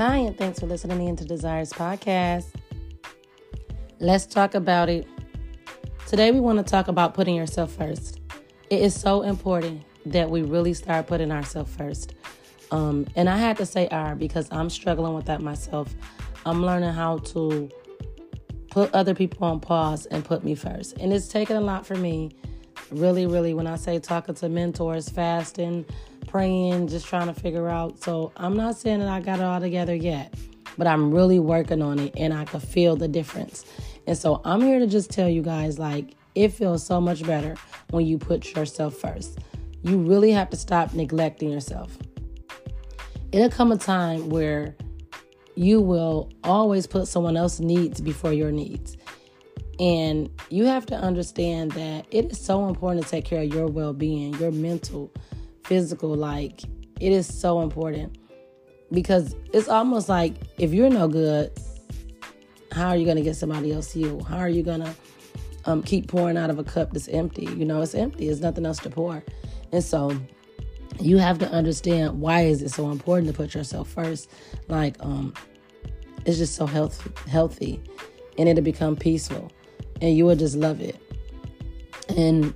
Hi, and thanks for listening in to Desires Podcast. Let's talk about it. Today, we want to talk about putting yourself first. It is so important that we really start putting ourselves first. Um, and I had to say "our" because I'm struggling with that myself. I'm learning how to put other people on pause and put me first. And it's taken a lot for me. Really, really, when I say talking to mentors, fasting, praying, just trying to figure out. So I'm not saying that I got it all together yet, but I'm really working on it and I can feel the difference. And so I'm here to just tell you guys like, it feels so much better when you put yourself first. You really have to stop neglecting yourself. It'll come a time where you will always put someone else's needs before your needs. And you have to understand that it is so important to take care of your well being, your mental, physical. Like, it is so important because it's almost like if you're no good, how are you going to get somebody else you? How are you going to um, keep pouring out of a cup that's empty? You know, it's empty, there's nothing else to pour. And so, you have to understand why is it so important to put yourself first like um it's just so health, healthy and it'll become peaceful and you will just love it and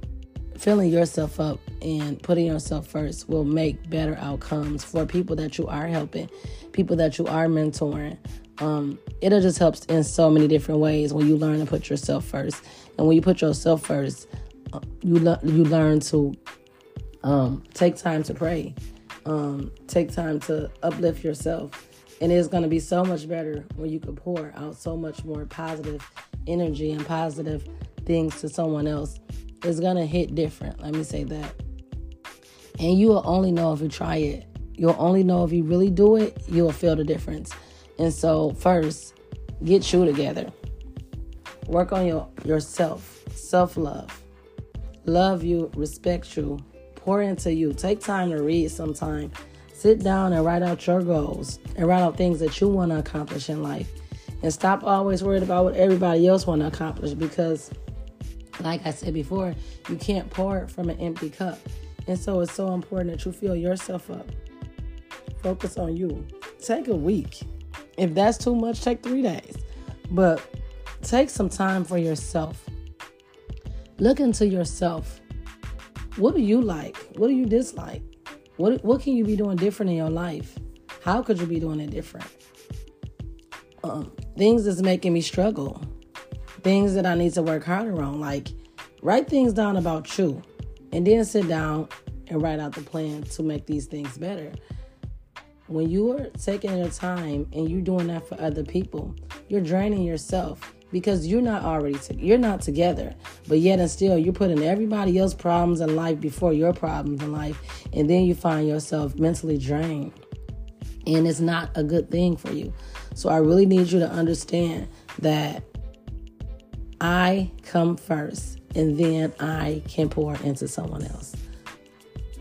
filling yourself up and putting yourself first will make better outcomes for people that you are helping people that you are mentoring um, it'll just help in so many different ways when you learn to put yourself first and when you put yourself first uh, you, le- you learn to um, take time to pray um, take time to uplift yourself and it's going to be so much better when you can pour out so much more positive energy and positive things to someone else. It's going to hit different. Let me say that. And you will only know if you try it. You'll only know if you really do it, you'll feel the difference. And so, first, get you together. Work on your yourself, self-love. Love you, respect you, pour into you. Take time to read sometime Sit down and write out your goals and write out things that you want to accomplish in life. And stop always worried about what everybody else want to accomplish because like I said before, you can't pour from an empty cup. And so it's so important that you fill yourself up. Focus on you. Take a week. If that's too much, take three days. But take some time for yourself. Look into yourself. What do you like? What do you dislike? What what can you be doing different in your life? How could you be doing it different? Um, things that's making me struggle. Things that I need to work harder on. Like write things down about you, and then sit down and write out the plan to make these things better. When you are taking your time and you're doing that for other people, you're draining yourself because you're not already to, you're not together but yet and still you're putting everybody else's problems in life before your problems in life and then you find yourself mentally drained and it's not a good thing for you so i really need you to understand that i come first and then i can pour into someone else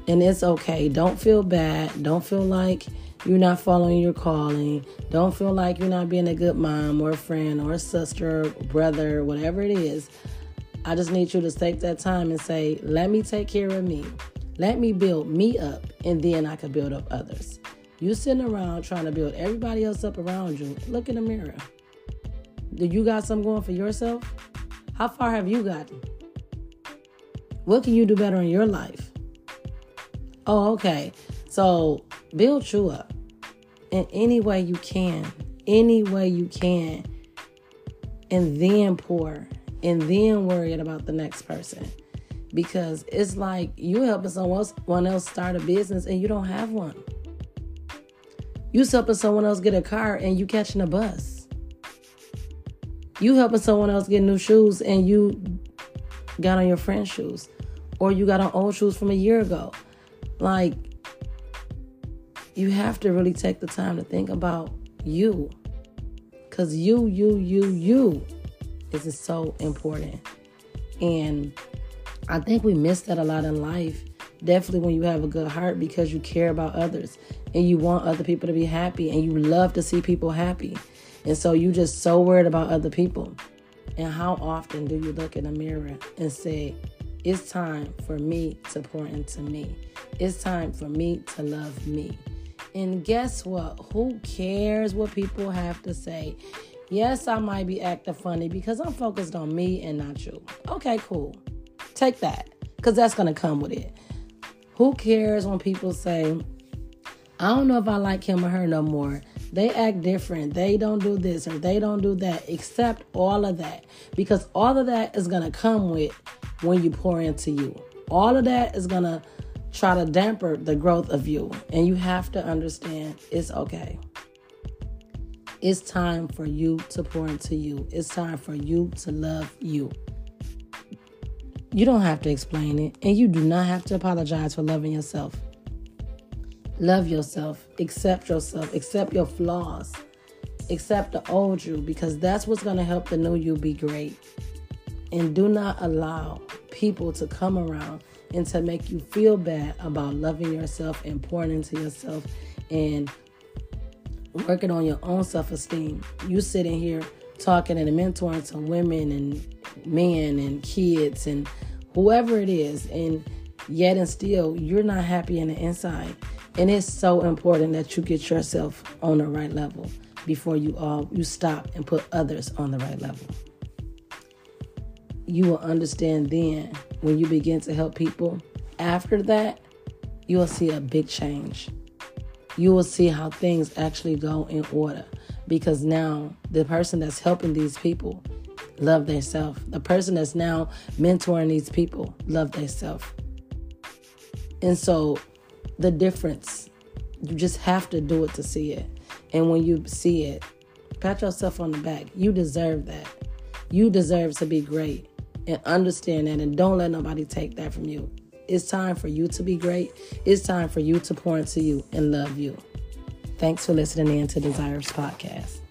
and it's okay don't feel bad don't feel like you're not following your calling. Don't feel like you're not being a good mom or a friend or a sister, or brother, whatever it is. I just need you to take that time and say, let me take care of me. Let me build me up, and then I can build up others. You sitting around trying to build everybody else up around you. Look in the mirror. Do you got something going for yourself? How far have you gotten? What can you do better in your life? Oh, okay. So build you up in any way you can, any way you can, and then pour, and then worry about the next person. Because it's like you helping someone else, start a business and you don't have one. You helping someone else get a car and you catching a bus. You helping someone else get new shoes and you got on your friend's shoes. Or you got on old shoes from a year ago. Like you have to really take the time to think about you. Because you, you, you, you is so important. And I think we miss that a lot in life. Definitely when you have a good heart because you care about others and you want other people to be happy and you love to see people happy. And so you just so worried about other people. And how often do you look in the mirror and say, it's time for me to pour into me. It's time for me to love me. And guess what? Who cares what people have to say? Yes, I might be acting funny because I'm focused on me and not you. Okay, cool. Take that because that's going to come with it. Who cares when people say, I don't know if I like him or her no more. They act different. They don't do this or they don't do that. Accept all of that because all of that is going to come with when you pour into you. All of that is going to try to damper the growth of you. And you have to understand it's okay. It's time for you to pour into you. It's time for you to love you. You don't have to explain it, and you do not have to apologize for loving yourself. Love yourself, accept yourself, accept your flaws, accept the old you, because that's what's going to help the new you be great. And do not allow people to come around and to make you feel bad about loving yourself and pouring into yourself and working on your own self esteem. You sitting here talking and mentoring to women and men and kids and whoever it is, and yet and still you're not happy in the inside. And it's so important that you get yourself on the right level before you all you stop and put others on the right level. You will understand then when you begin to help people. After that, you will see a big change you will see how things actually go in order because now the person that's helping these people love themselves. The person that's now mentoring these people love themselves. And so the difference, you just have to do it to see it. And when you see it, pat yourself on the back. You deserve that. You deserve to be great and understand that and don't let nobody take that from you. It's time for you to be great. It's time for you to pour into you and love you. Thanks for listening in to Desires Podcast.